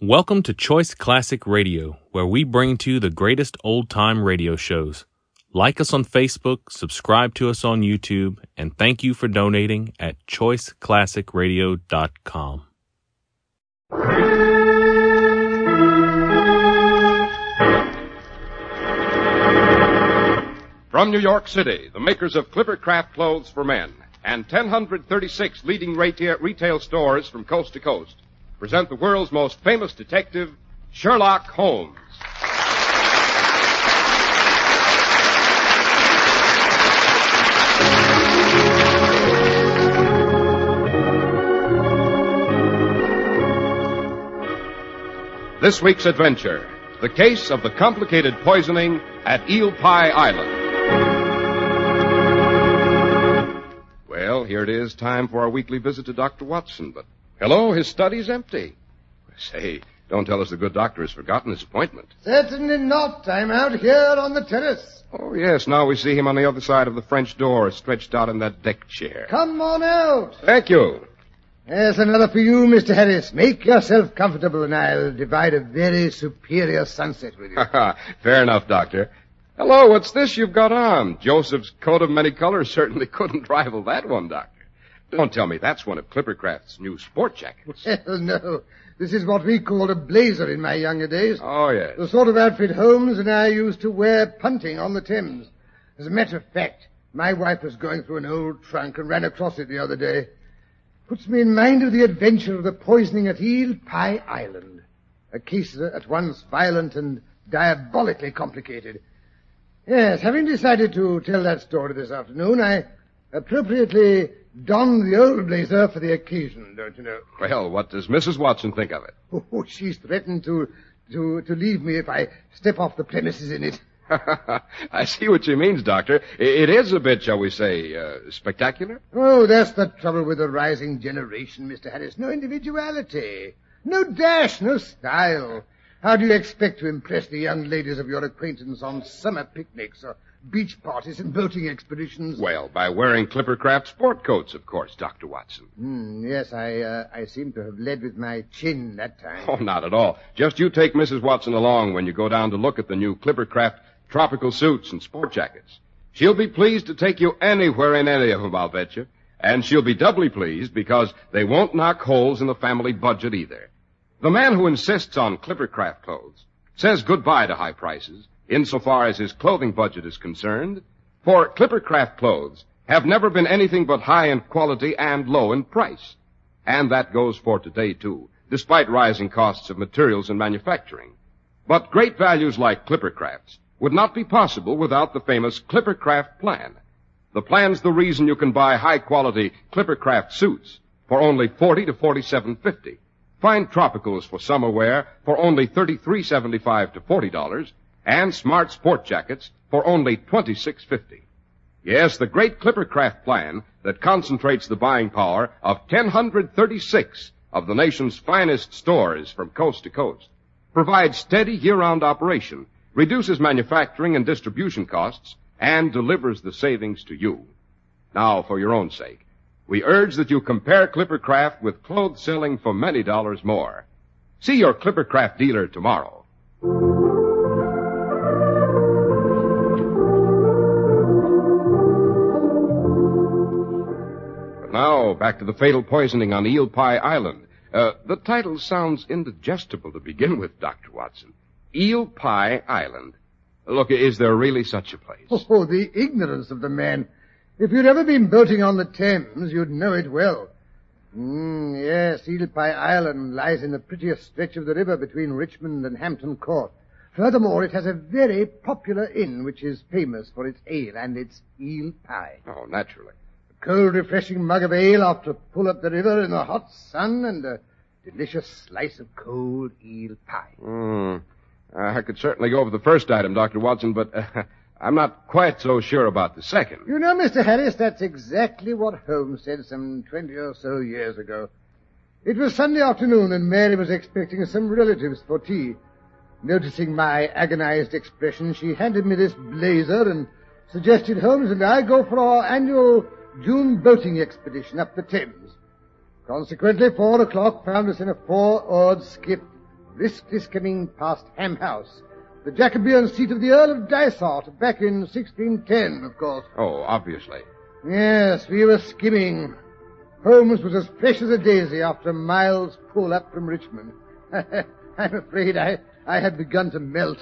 Welcome to Choice Classic Radio, where we bring to you the greatest old time radio shows. Like us on Facebook, subscribe to us on YouTube, and thank you for donating at choiceclassicradio.com. From New York City, the makers of Clipper Craft Clothes for Men and 1,036 leading retail retail stores from coast to coast present the world's most famous detective, Sherlock Holmes. This week's adventure the case of the complicated poisoning at Eel Pie Island. Well, here it is, time for our weekly visit to Dr. Watson, but hello, his study's empty. Say, don't tell us the good doctor has forgotten his appointment. Certainly not. I'm out here on the terrace. Oh, yes, now we see him on the other side of the French door, stretched out in that deck chair. Come on out. Thank you. There's another for you, Mr. Harris. Make yourself comfortable and I'll divide a very superior sunset with you. Fair enough, Doctor. Hello, what's this you've got on? Joseph's coat of many colors certainly couldn't rival that one, Doctor. Don't tell me that's one of Clippercraft's new sport jackets. Hell no. This is what we called a blazer in my younger days. Oh, yes. The sort of outfit Holmes and I used to wear punting on the Thames. As a matter of fact, my wife was going through an old trunk and ran across it the other day. Puts me in mind of the adventure of the poisoning at Eel Pie Island. A case at once violent and diabolically complicated. Yes, having decided to tell that story this afternoon, I appropriately donned the old blazer for the occasion, don't you know? Well, what does Mrs. Watson think of it? Oh, she's threatened to, to, to leave me if I step off the premises in it. I see what she means, Doctor. It is a bit, shall we say, uh, spectacular? Oh, that's the trouble with the rising generation, Mr. Harris. No individuality. No dash, no style. How do you expect to impress the young ladies of your acquaintance on summer picnics or beach parties and boating expeditions? Well, by wearing Clippercraft sport coats, of course, Dr. Watson. Hmm, yes, I, uh, I seem to have led with my chin that time. Oh, not at all. Just you take Mrs. Watson along when you go down to look at the new Clippercraft tropical suits and sport jackets. She'll be pleased to take you anywhere in any of them, I'll bet you. And she'll be doubly pleased because they won't knock holes in the family budget either. The man who insists on Clippercraft clothes says goodbye to high prices insofar as his clothing budget is concerned, for Clippercraft clothes have never been anything but high in quality and low in price. And that goes for today too, despite rising costs of materials and manufacturing. But great values like Clippercraft's would not be possible without the famous Clippercraft plan. The plan's the reason you can buy high quality Clippercraft suits for only 40 to 47.50. Find tropicals for summer wear for only 33.75 to $40 and smart sport jackets for only 26.50. Yes, the great Clippercraft plan that concentrates the buying power of 1,036 of the nation's finest stores from coast to coast provides steady year-round operation, reduces manufacturing and distribution costs, and delivers the savings to you. Now, for your own sake, we urge that you compare Clippercraft with clothes selling for many dollars more. See your Clippercraft dealer tomorrow. Now, back to the fatal poisoning on Eel Pie Island. Uh, the title sounds indigestible to begin with, Dr. Watson. Eel Pie Island. Look, is there really such a place? Oh, the ignorance of the man. If you'd ever been boating on the Thames, you'd know it well. Mm, yes, Eel Pie Island lies in the prettiest stretch of the river between Richmond and Hampton Court. Furthermore, it has a very popular inn which is famous for its ale and its eel pie. Oh, naturally. Cold, refreshing mug of ale after a pull up the river in the hot sun and a delicious slice of cold eel pie. Hmm. I could certainly go over the first item, Dr. Watson, but uh, I'm not quite so sure about the second. You know, Mr. Harris, that's exactly what Holmes said some twenty or so years ago. It was Sunday afternoon and Mary was expecting some relatives for tea. Noticing my agonized expression, she handed me this blazer and suggested Holmes and I go for our annual June boating expedition up the Thames. Consequently, four o'clock found us in a four-oared skiff briskly skimming past Ham House, the Jacobean seat of the Earl of Dysart, back in 1610, of course. Oh, obviously. Yes, we were skimming. Holmes was as fresh as a daisy after a mile's pull up from Richmond. I'm afraid I, I had begun to melt.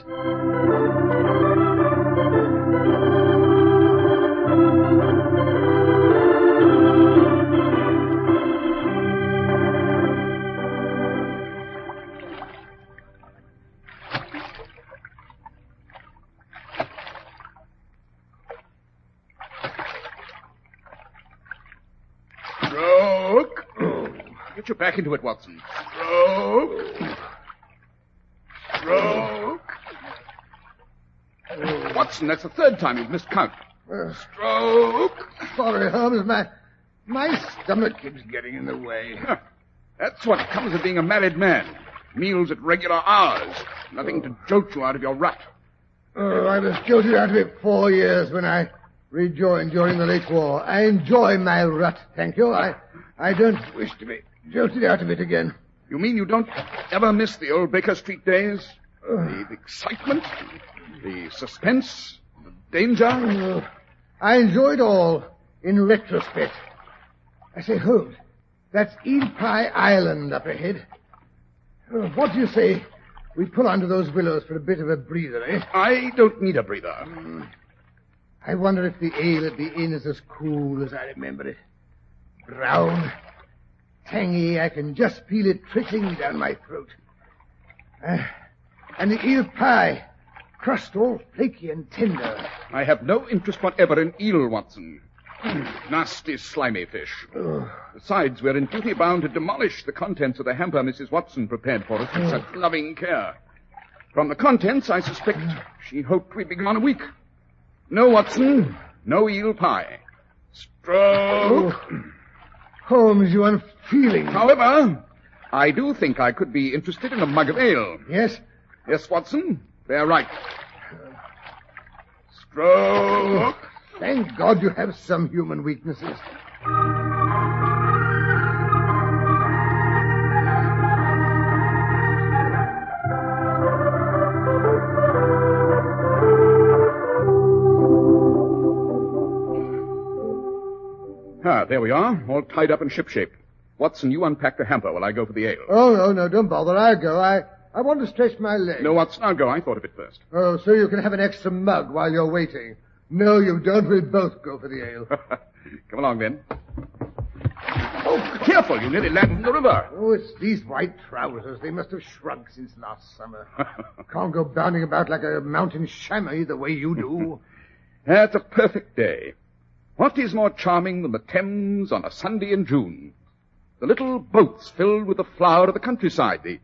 Get your back into it, Watson. Stroke. Stroke. Watson, that's the third time you've missed count. Uh, Stroke. sorry, Holmes, my, my stomach keeps getting in the way. Huh. That's what comes of being a married man. Meals at regular hours. Nothing to jolt you out of your rut. Oh, I was jolted out of it four years when I rejoined during the late war. I enjoy my rut, thank you. I, I don't wish to be jolted out of it again. You mean you don't ever miss the old Baker Street days? The, the excitement, the suspense, the danger? Oh, I enjoy it all in retrospect. I say, Holmes, that's Eel Pie Island up ahead. What do you say? We pull under those willows for a bit of a breather, eh? I don't need a breather. I wonder if the ale at the inn is as cool as I remember it. Brown, tangy, I can just feel it trickling down my throat. Uh, and the eel pie, crust all flaky and tender. I have no interest whatever in eel, Watson. Hmm. Nasty, slimy fish. Oh, Besides, we're in duty bound to demolish the contents of the hamper Mrs. Watson prepared for us with such hmm. loving care. From the contents, I suspect hmm. she hoped we'd be gone a week. No, Watson. No eel pie. Oh. Stroke. Holmes, you unfeeling. However, I do think I could be interested in a mug of ale. Yes? Yes, Watson? They're right. Stroke. Thank God you have some human weaknesses. Uh, there we are, all tied up and shipshape. Watson, you unpack the hamper while I go for the ale. Oh, no, no, don't bother. I'll go. I, I want to stretch my legs. No, Watson, I'll go. I thought of it first. Oh, so you can have an extra mug while you're waiting. No, you don't. We'll both go for the ale. Come along, then. Oh, careful, you nearly landed in the river. Oh, it's these white trousers. They must have shrunk since last summer. Can't go bounding about like a mountain chamois the way you do. That's a perfect day. What is more charming than the Thames on a Sunday in June? The little boats filled with the flower of the countryside, the,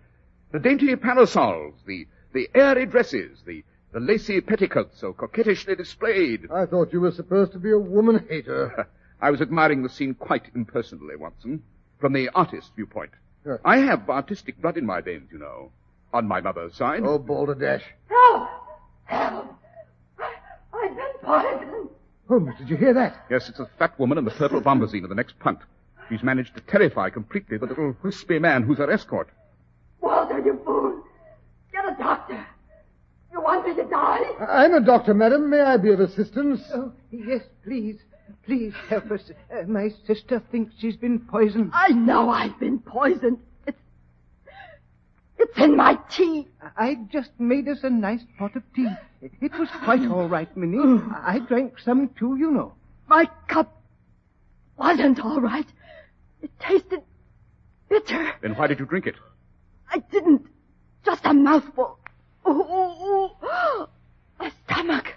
the dainty parasols, the, the airy dresses, the, the lacy petticoats so coquettishly displayed. I thought you were supposed to be a woman hater. I was admiring the scene quite impersonally, Watson, from the artist's viewpoint. Yes. I have artistic blood in my veins, you know, on my mother's side. Oh, balderdash. Help! Help! I, I've been poisoned. Holmes, did you hear that? Yes, it's a fat woman in the purple bombazine of the next punt. She's managed to terrify completely the little wispy man who's her escort. Walter, you fool! Get a doctor. You want me to die? I'm a doctor, madam. May I be of assistance? Oh, yes, please. Please help us. Uh, my sister thinks she's been poisoned. I know I've been poisoned. It's. It's in my tea. I just made us a nice pot of tea. It was quite all right, Minnie. I drank some too, you know. My cup wasn't all right. It tasted bitter. Then why did you drink it? I didn't. Just a mouthful. Oh, oh, oh. My stomach.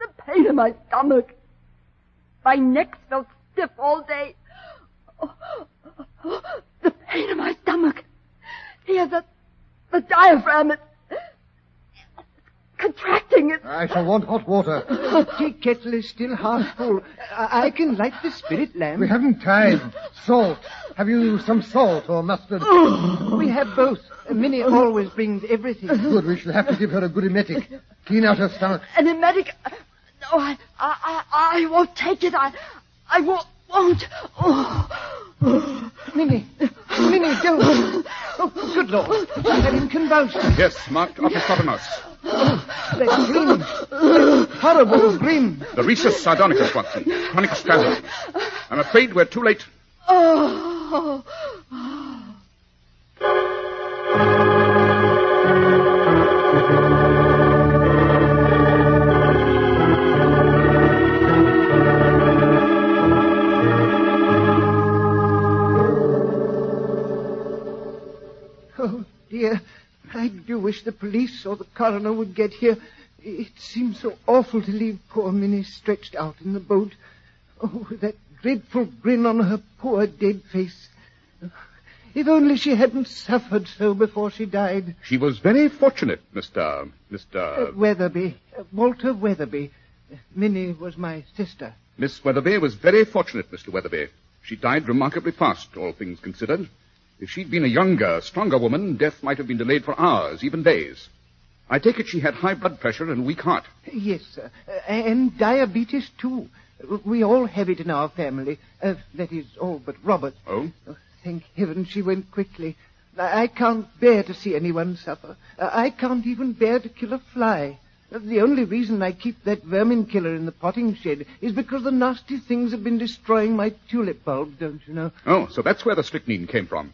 The pain in my stomach. My neck felt stiff all day. Oh, oh, oh, oh. the pain in my stomach. Here, the, the diaphragm is contracting. It. I shall want hot water. The tea kettle is still half full. I, I can light the spirit lamp. We haven't time. Salt. Have you some salt or mustard? We have both. Minnie always brings everything. Good. We shall have to give her a good emetic. Clean out her stomach. An emetic. No, I, I, I, I won't take it. I, I won't. Won't. Oh. Minnie, Minnie, don't. Oh, good Lord. I had him convulsed. Yes, marked opisthotonos. That grin. That horrible green. The risus sardonicus, Watson. Chronic spasm. I'm afraid we're too late. Oh. Oh, wish the police or the coroner would get here. It seems so awful to leave poor Minnie stretched out in the boat. Oh, with that dreadful grin on her poor dead face. If only she hadn't suffered so before she died. She was very fortunate, Mr. Uh, Mr. Weatherby. Uh, Walter Weatherby. Uh, Minnie was my sister. Miss Weatherby was very fortunate, Mr. Weatherby. She died remarkably fast, all things considered. If she'd been a younger, stronger woman, death might have been delayed for hours, even days. I take it she had high blood pressure and weak heart. Yes, sir. And diabetes, too. We all have it in our family. Uh, that is, all but Robert. Oh? Oh, thank heaven she went quickly. I can't bear to see anyone suffer. Uh, I can't even bear to kill a fly. Uh, The only reason I keep that vermin killer in the potting shed is because the nasty things have been destroying my tulip bulbs, don't you know? Oh, so that's where the strychnine came from.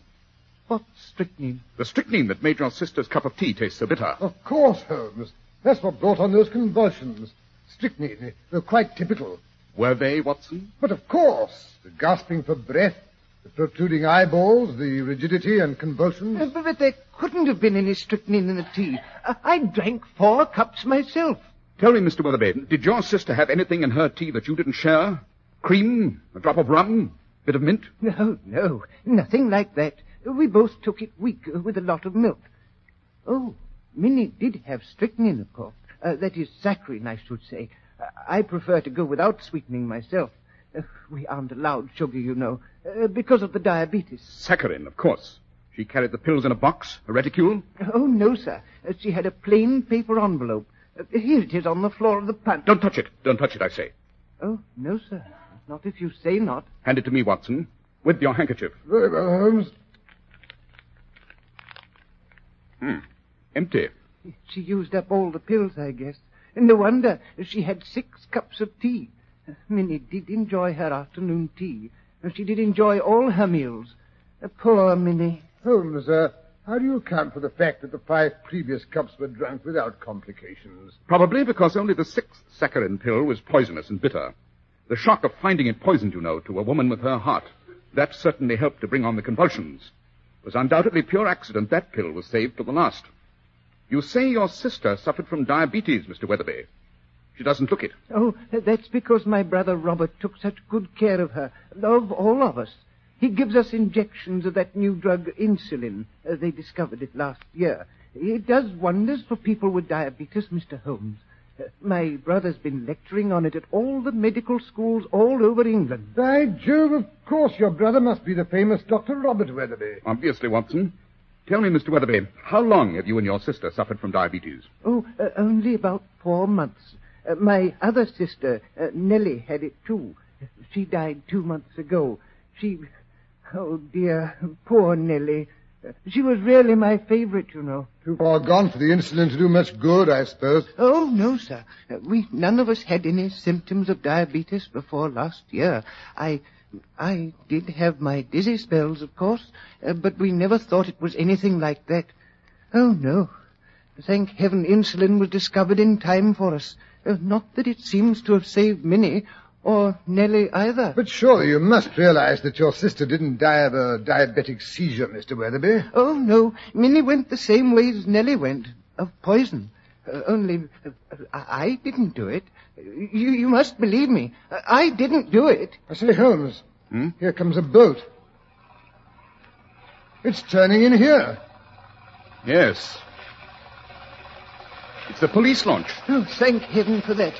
What strychnine? The strychnine that made your sister's cup of tea taste so bitter. Of course, Holmes. That's what brought on those convulsions. Strychnine. They're quite typical. Were they, Watson? But of course, the gasping for breath, the protruding eyeballs, the rigidity and convulsions. Uh, but, but there couldn't have been any strychnine in the tea. Uh, I drank four cups myself. Tell me, Mr. Weatherby, did your sister have anything in her tea that you didn't share? Cream? A drop of rum? Bit of mint? No, no, nothing like that. We both took it weak uh, with a lot of milk. Oh, Minnie did have strychnine, of course. Uh, that is saccharine, I should say. Uh, I prefer to go without sweetening myself. Uh, we aren't allowed sugar, you know, uh, because of the diabetes. Saccharin, of course. She carried the pills in a box, a reticule. Oh, no, sir. Uh, she had a plain paper envelope. Uh, here it is on the floor of the punt. Don't touch it. Don't touch it, I say. Oh, no, sir. Not if you say not. Hand it to me, Watson, with your handkerchief. Very well, Holmes. Hmm. Empty. She used up all the pills, I guess. And no wonder she had six cups of tea. Minnie did enjoy her afternoon tea. She did enjoy all her meals. Uh, Poor Minnie. Holmes, uh, how do you account for the fact that the five previous cups were drunk without complications? Probably because only the sixth saccharin pill was poisonous and bitter. The shock of finding it poisoned, you know, to a woman with her heart. That certainly helped to bring on the convulsions. It was undoubtedly pure accident that pill was saved to the last. You say your sister suffered from diabetes, Mr. Weatherby. She doesn't look it. Oh, that's because my brother Robert took such good care of her, of all of us. He gives us injections of that new drug, insulin. Uh, they discovered it last year. It does wonders for people with diabetes, Mr. Holmes. My brother's been lecturing on it at all the medical schools all over England. By Jove, of course your brother must be the famous Dr. Robert Weatherby. Obviously, Watson. Tell me, Mr. Weatherby, how long have you and your sister suffered from diabetes? Oh, uh, only about four months. Uh, my other sister, uh, Nellie, had it too. She died two months ago. She. Oh, dear. Poor Nellie. She was really my favorite, you know. Too far gone for the insulin to do much good, I suppose. Oh, no, sir. We none of us had any symptoms of diabetes before last year. I. I did have my dizzy spells, of course, uh, but we never thought it was anything like that. Oh, no. Thank heaven insulin was discovered in time for us. Uh, not that it seems to have saved Minnie, or Nellie either. But surely you must realize that your sister didn't die of a diabetic seizure, Mr. Weatherby. Oh, no. Minnie went the same way as Nellie went, of poison. Uh, only, uh, I I didn't do it. You, you must believe me. I I didn't do it. I say, Holmes, Hmm? here comes a boat. It's turning in here. Yes. It's the police launch. Oh, thank heaven for that.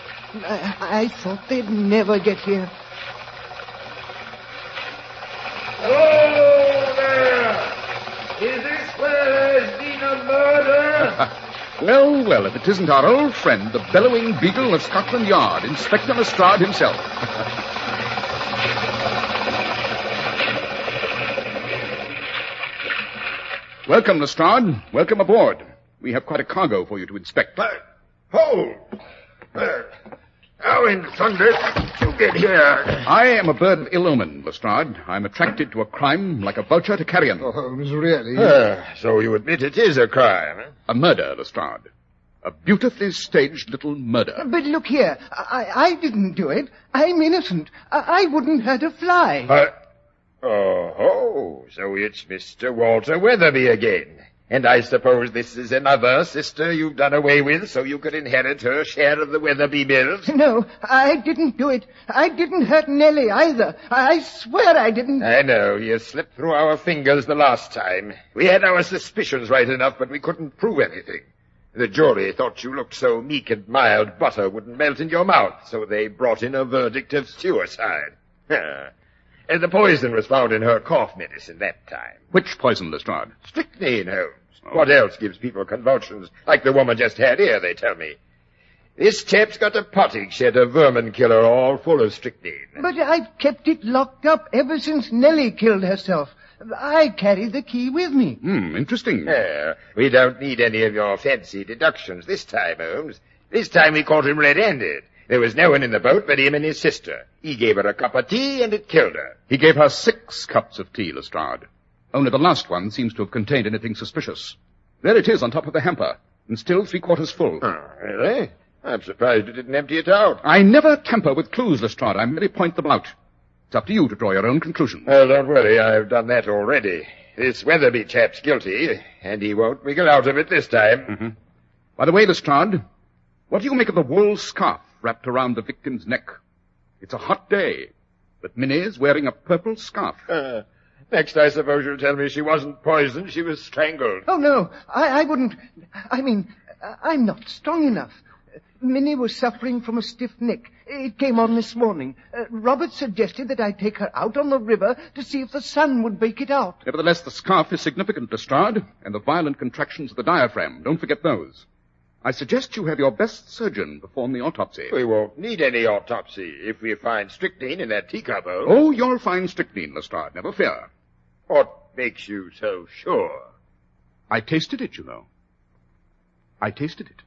I, I thought they'd never get here. Hello there! Is this where there's been a murder? Well, well, if it isn't our old friend, the bellowing beagle of Scotland Yard, Inspector Lestrade himself. Welcome, Lestrade. Welcome aboard. We have quite a cargo for you to inspect. But, hold! Uh, how in thunder did you get here? I am a bird of ill omen, Lestrade. I'm attracted to a crime like a vulture to carrion. Oh, Holmes, really? Uh, so you admit it is a crime, eh? A murder, Lestrade. A beautifully staged little murder. But look here, I, I didn't do it. I'm innocent. I, I wouldn't hurt a fly. But, oh, ho, so it's Mr. Walter Weatherby again. And I suppose this is another sister you've done away with so you could inherit her share of the Weatherby mills? No, I didn't do it. I didn't hurt Nellie either. I swear I didn't. I know, you slipped through our fingers the last time. We had our suspicions right enough, but we couldn't prove anything. The jury thought you looked so meek and mild butter wouldn't melt in your mouth, so they brought in a verdict of suicide. and the poison was found in her cough medicine that time. Which poison, Lestrade? Strychnine, Holmes. What else gives people convulsions like the woman just had here, they tell me? This chap's got a potting shed of vermin killer all full of strychnine. But I've kept it locked up ever since Nellie killed herself. I carry the key with me. Hmm, interesting. Yeah, we don't need any of your fancy deductions this time, Holmes. This time we caught him red-handed. There was no one in the boat but him and his sister. He gave her a cup of tea and it killed her. He gave her six cups of tea, Lestrade. Only the last one seems to have contained anything suspicious. There it is on top of the hamper, and still three quarters full. Oh, really? I'm surprised you didn't empty it out. I never tamper with clues, Lestrade. I merely point them out. It's up to you to draw your own conclusions. Well, don't worry. I've done that already. This Weatherby chap's guilty, and he won't wiggle out of it this time. Mm-hmm. By the way, Lestrade, what do you make of the wool scarf wrapped around the victim's neck? It's a hot day, but Minnie's wearing a purple scarf. Uh, next, I suppose you'll tell me she wasn't poisoned, she was strangled. Oh, no, I, I wouldn't. I mean, I'm not strong enough. Minnie was suffering from a stiff neck. It came on this morning. Uh, Robert suggested that I take her out on the river to see if the sun would bake it out. Nevertheless, the scarf is significant, Lestrade, and the violent contractions of the diaphragm. Don't forget those. I suggest you have your best surgeon perform the autopsy. We won't need any autopsy if we find strychnine in that teacup hole. Oh, you'll find strychnine, Lestrade, never fear. What makes you so sure? I tasted it, you know. I tasted it.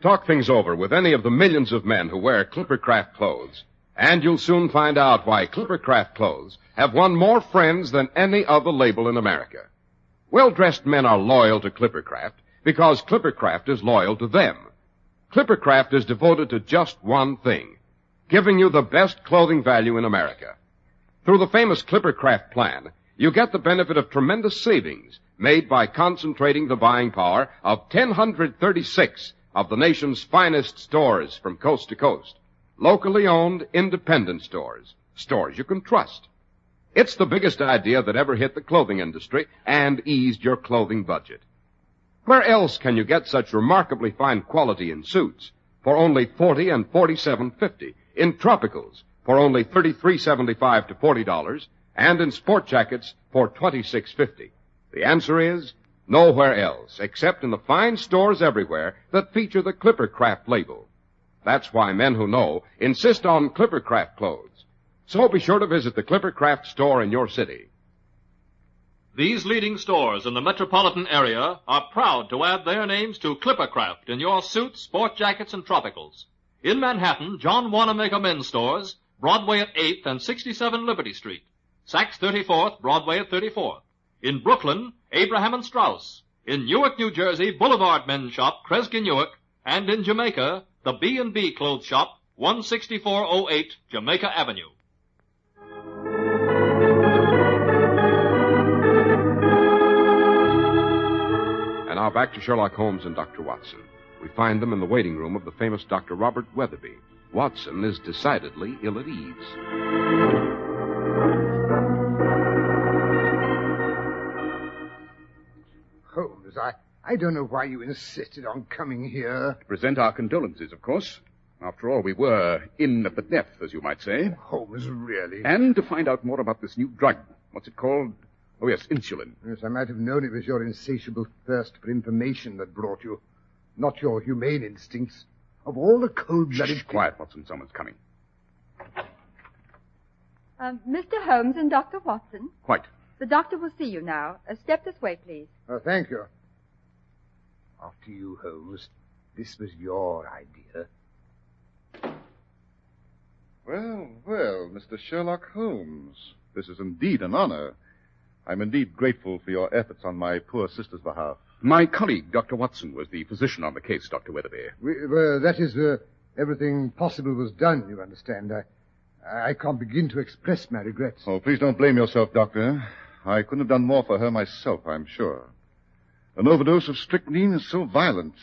Talk things over with any of the millions of men who wear Clippercraft clothes, and you'll soon find out why Clippercraft clothes have won more friends than any other label in America. Well-dressed men are loyal to Clippercraft because Clippercraft is loyal to them. Clippercraft is devoted to just one thing, giving you the best clothing value in America. Through the famous Clippercraft plan, you get the benefit of tremendous savings made by concentrating the buying power of 1036 of the nation's finest stores from coast to coast. Locally owned, independent stores. Stores you can trust. It's the biggest idea that ever hit the clothing industry and eased your clothing budget. Where else can you get such remarkably fine quality in suits for only 40 and 47.50, in tropicals for only 33.75 to $40, and in sport jackets for 26.50? The answer is nowhere else, except in the fine stores everywhere that feature the Clippercraft label. That's why men who know insist on Clippercraft clothes. So be sure to visit the Clippercraft store in your city. These leading stores in the metropolitan area are proud to add their names to Clippercraft in your suits, sport jackets, and tropicals. In Manhattan, John Wanamaker Men's Stores, Broadway at 8th and 67 Liberty Street. Saks 34th, Broadway at 34th. In Brooklyn, Abraham and Straus. In Newark, New Jersey, Boulevard Men's Shop, Kresge Newark. And in Jamaica, the B&B Clothes Shop, 16408 Jamaica Avenue. Now back to Sherlock Holmes and Dr. Watson. We find them in the waiting room of the famous Dr. Robert Weatherby. Watson is decidedly ill at ease. Holmes, I, I don't know why you insisted on coming here. To present our condolences, of course. After all, we were in at the death, as you might say. Holmes, really? And to find out more about this new drug. What's it called? Oh, yes, insulin. Yes, I might have known it was your insatiable thirst for information that brought you. not your humane instincts. Of all the cold-blooded... Shh, quiet, Watson. Someone's coming. Um, Mr. Holmes and Dr. Watson, Quite. the doctor will see you now. Uh, step this way, please. Oh, thank you. After you, Holmes. This was your idea. Well, well, Mr. Sherlock Holmes. This is indeed an honor. I'm indeed grateful for your efforts on my poor sister's behalf. My colleague, Dr. Watson, was the physician on the case, Dr. Weatherby. We, uh, that is, uh, everything possible was done, you understand. I, I can't begin to express my regrets. Oh, please don't blame yourself, Doctor. I couldn't have done more for her myself, I'm sure. An overdose of strychnine is so violent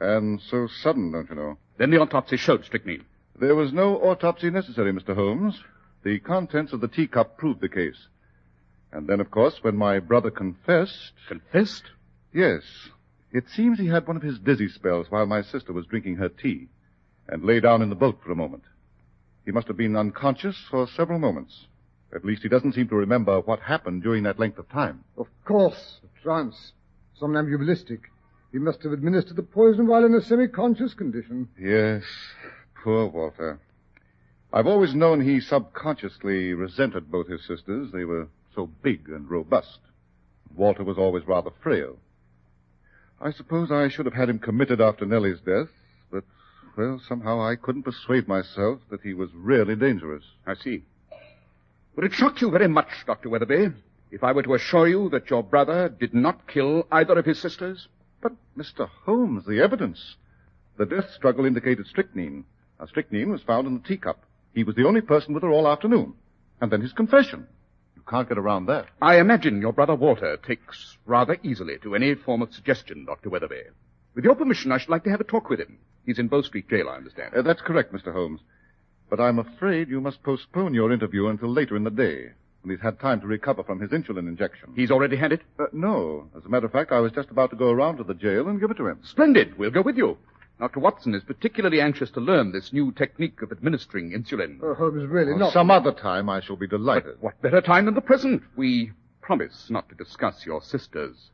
and so sudden, don't you know? Then the autopsy showed strychnine. There was no autopsy necessary, Mr. Holmes. The contents of the teacup proved the case. And then, of course, when my brother confessed. Confessed? Yes. It seems he had one of his dizzy spells while my sister was drinking her tea and lay down in the boat for a moment. He must have been unconscious for several moments. At least he doesn't seem to remember what happened during that length of time. Of course, a trance. Somnambulistic. He must have administered the poison while in a semi-conscious condition. Yes, poor Walter. I've always known he subconsciously resented both his sisters. They were so big and robust. Walter was always rather frail. I suppose I should have had him committed after Nellie's death, but, well, somehow I couldn't persuade myself that he was really dangerous. I see. Would it shock you very much, Dr. Weatherby, if I were to assure you that your brother did not kill either of his sisters? But, Mr. Holmes, the evidence. The death struggle indicated strychnine. Now, strychnine was found in the teacup. He was the only person with her all afternoon. And then his confession. Can't get around that. I imagine your brother Walter takes rather easily to any form of suggestion, Dr. Weatherby. With your permission, I should like to have a talk with him. He's in Bow Street Jail, I understand. Uh, that's correct, Mr. Holmes. But I'm afraid you must postpone your interview until later in the day, when he's had time to recover from his insulin injection. He's already had it? Uh, no. As a matter of fact, I was just about to go around to the jail and give it to him. Splendid. We'll go with you. Dr. Watson is particularly anxious to learn this new technique of administering insulin. Oh, Holmes, really Well, not. Some other time I shall be delighted. What better time than the present? We promise not to discuss your sister's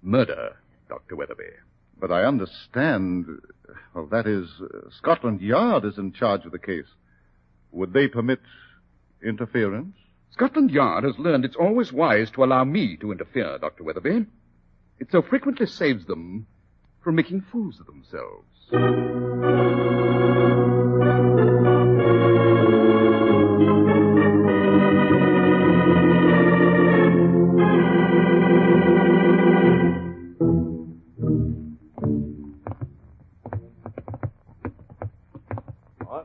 murder, Dr. Weatherby. But I understand, well, that is, uh, Scotland Yard is in charge of the case. Would they permit interference? Scotland Yard has learned it's always wise to allow me to interfere, Dr. Weatherby. It so frequently saves them from making fools of themselves.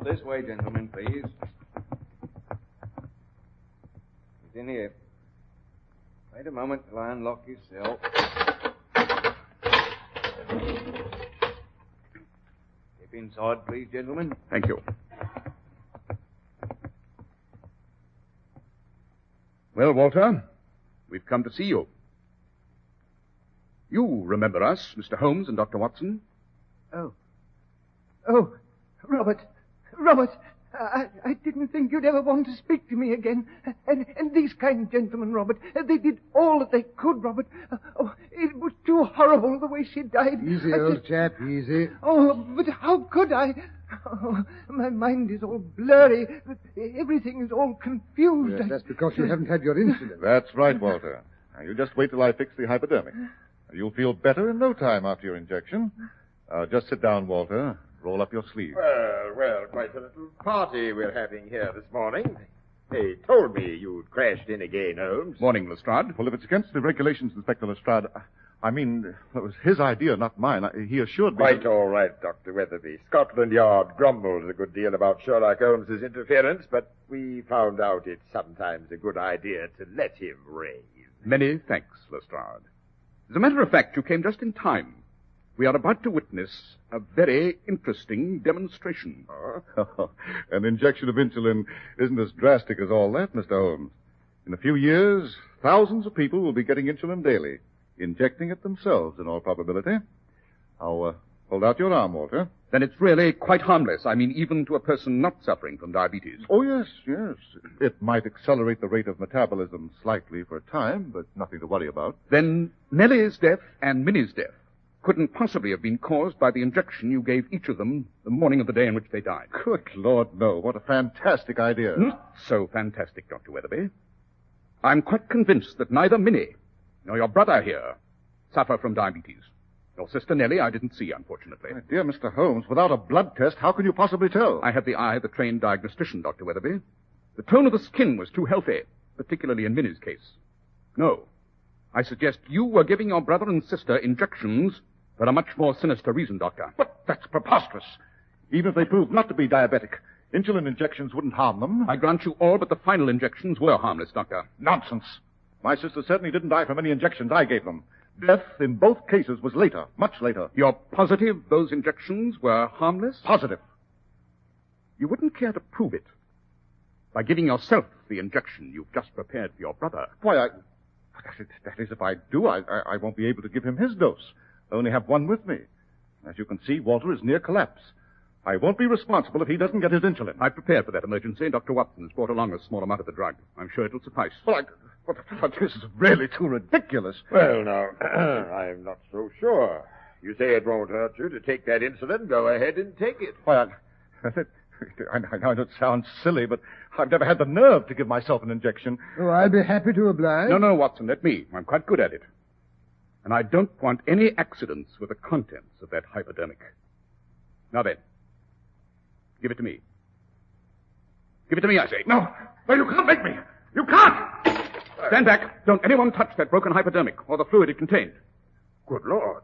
This way, gentlemen, please. He's in here. Wait a moment till I unlock your cell. Step inside, please, gentlemen. Thank you. Well, Walter, we've come to see you. You remember us, Mr. Holmes and Dr. Watson? Oh. Oh, Robert. Robert, I, I didn't think you'd ever want to speak to me again. And, and these kind gentlemen, Robert, they did all that they could, Robert. Oh, it was too horrible the way she died. Easy, I old just- chap, easy. Oh, but how could I? Oh, my mind is all blurry. Everything is all confused. Yes, that's because you haven't had your insulin. That's right, Walter. Now, you just wait till I fix the hypodermic. You'll feel better in no time after your injection. Uh, just sit down, Walter. Roll up your sleeve. Well, well, quite a little party we're having here this morning. They told me you'd crashed in again, Holmes. Morning, Lestrade. Well, if it's against the regulations, Inspector Lestrade, I mean, it was his idea, not mine. I- He assured me. Quite that- all right, Dr. Weatherby. Scotland Yard grumbles a good deal about Sherlock Holmes's interference, but we found out it's sometimes a good idea to let him rave. Many thanks, Lestrade. As a matter of fact, you came just in time. We are about to witness a very interesting demonstration. An injection of insulin isn't as drastic as all that, Mr. Holmes. In a few years, thousands of people will be getting insulin daily, injecting it themselves in all probability. Now, uh, hold out your arm, Walter. Then it's really quite harmless. I mean, even to a person not suffering from diabetes. Oh, yes, yes. It might accelerate the rate of metabolism slightly for a time, but nothing to worry about. Then Nellie's death and Minnie's death couldn't possibly have been caused by the injection you gave each of them the morning of the day in which they died. Good Lord, no. What a fantastic idea. Not so fantastic, Dr. Weatherby. I'm quite convinced that neither Minnie nor your brother here suffer from diabetes. Your sister Nellie I didn't see, unfortunately. My dear Mr. Holmes, without a blood test, how can you possibly tell? I had the eye of the trained diagnostician, Dr. Weatherby. The tone of the skin was too healthy, particularly in Minnie's case. No. I suggest you were giving your brother and sister injections for a much more sinister reason, Doctor. But that's preposterous. Even if they proved not to be diabetic, insulin injections wouldn't harm them. I grant you all but the final injections were harmless, Doctor. Nonsense. My sister certainly didn't die from any injections I gave them. Death in both cases was later, much later. You're positive those injections were harmless? Positive. You wouldn't care to prove it by giving yourself the injection you've just prepared for your brother. Why, I. That is, that is if I do, I, I, I won't be able to give him his dose. I only have one with me. As you can see, Walter is near collapse. I won't be responsible if he doesn't get his insulin. I prepared for that emergency. Dr. Watson has brought along a small amount of the drug. I'm sure it'll suffice. Well, I, but, but this is really too ridiculous. Well, now, I'm not so sure. You say it won't hurt you to take that insulin. Go ahead and take it. Why, I, I, I know it sounds silly, but I've never had the nerve to give myself an injection. Oh, I'll be happy to oblige. No, no, Watson, let me. I'm quite good at it. And I don't want any accidents with the contents of that hypodermic. Now then, give it to me. Give it to me, I say. No, no, you can't make me. You can't. Stand back. Don't anyone touch that broken hypodermic or the fluid it contained. Good Lord.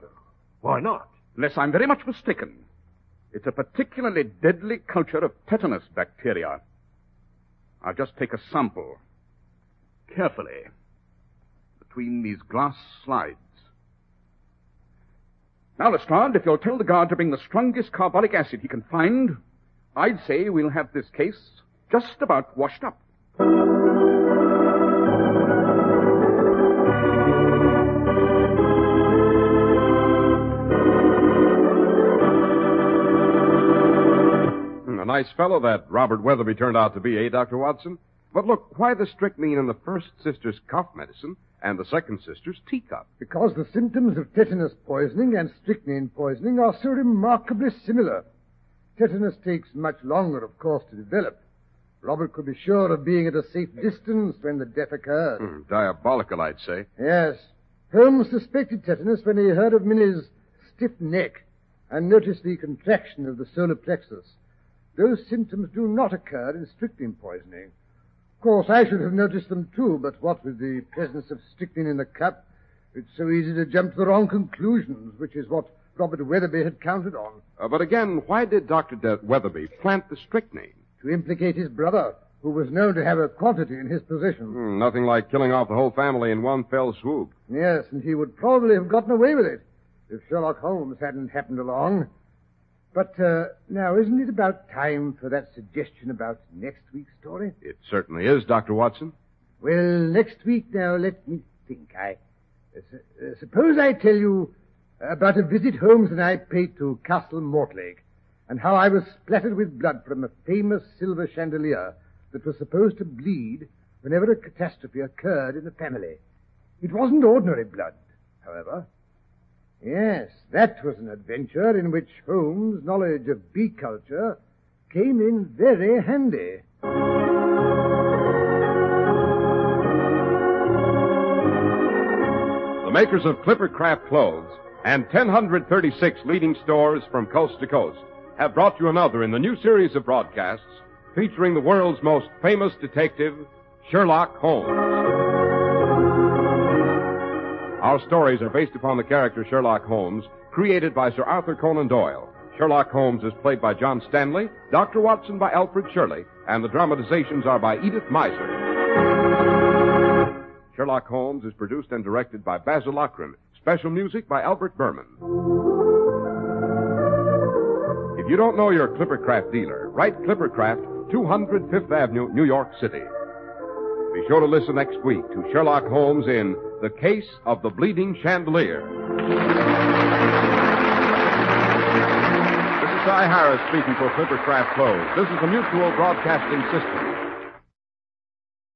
Why not? Unless I'm very much mistaken. It's a particularly deadly culture of tetanus bacteria. I'll just take a sample. Carefully. Between these glass slides. Now, Lestrade, if you'll tell the guard to bring the strongest carbolic acid he can find, I'd say we'll have this case just about washed up. Nice fellow that Robert Weatherby turned out to be, eh, Dr. Watson? But look, why the strychnine in the first sister's cough medicine and the second sister's teacup? Because the symptoms of tetanus poisoning and strychnine poisoning are so remarkably similar. Tetanus takes much longer, of course, to develop. Robert could be sure of being at a safe distance when the death occurred. Hmm, diabolical, I'd say. Yes. Holmes suspected tetanus when he heard of Minnie's stiff neck and noticed the contraction of the solar plexus. Those symptoms do not occur in strychnine poisoning. Of course, I should have noticed them too, but what with the presence of strychnine in the cup, it's so easy to jump to the wrong conclusions, which is what Robert Weatherby had counted on. Uh, but again, why did Dr. De- Weatherby plant the strychnine? To implicate his brother, who was known to have a quantity in his possession. Hmm, nothing like killing off the whole family in one fell swoop. Yes, and he would probably have gotten away with it if Sherlock Holmes hadn't happened along. But uh, now, isn't it about time for that suggestion about next week's story? It certainly is, Dr. Watson. Well, next week now, let me think. I uh, uh, suppose I tell you about a visit Holmes and I paid to Castle Mortlake, and how I was splattered with blood from a famous silver chandelier that was supposed to bleed whenever a catastrophe occurred in the family. It wasn't ordinary blood, however. Yes, that was an adventure in which Holmes' knowledge of bee culture came in very handy. The makers of Clipper Craft Clothes and 1036 leading stores from coast to coast have brought you another in the new series of broadcasts featuring the world's most famous detective, Sherlock Holmes. Our stories are based upon the character Sherlock Holmes, created by Sir Arthur Conan Doyle. Sherlock Holmes is played by John Stanley, Dr. Watson by Alfred Shirley, and the dramatizations are by Edith Meiser. Sherlock Holmes is produced and directed by Basil Loughrane. Special music by Albert Buhrman. If you don't know your Clippercraft dealer, write Clippercraft, 200 Fifth Avenue, New York City. Be sure to listen next week to Sherlock Holmes in The Case of the Bleeding Chandelier. This is Cy Harrice speaking for Clippercraft Clothes. This is the Mutual Broadcasting System.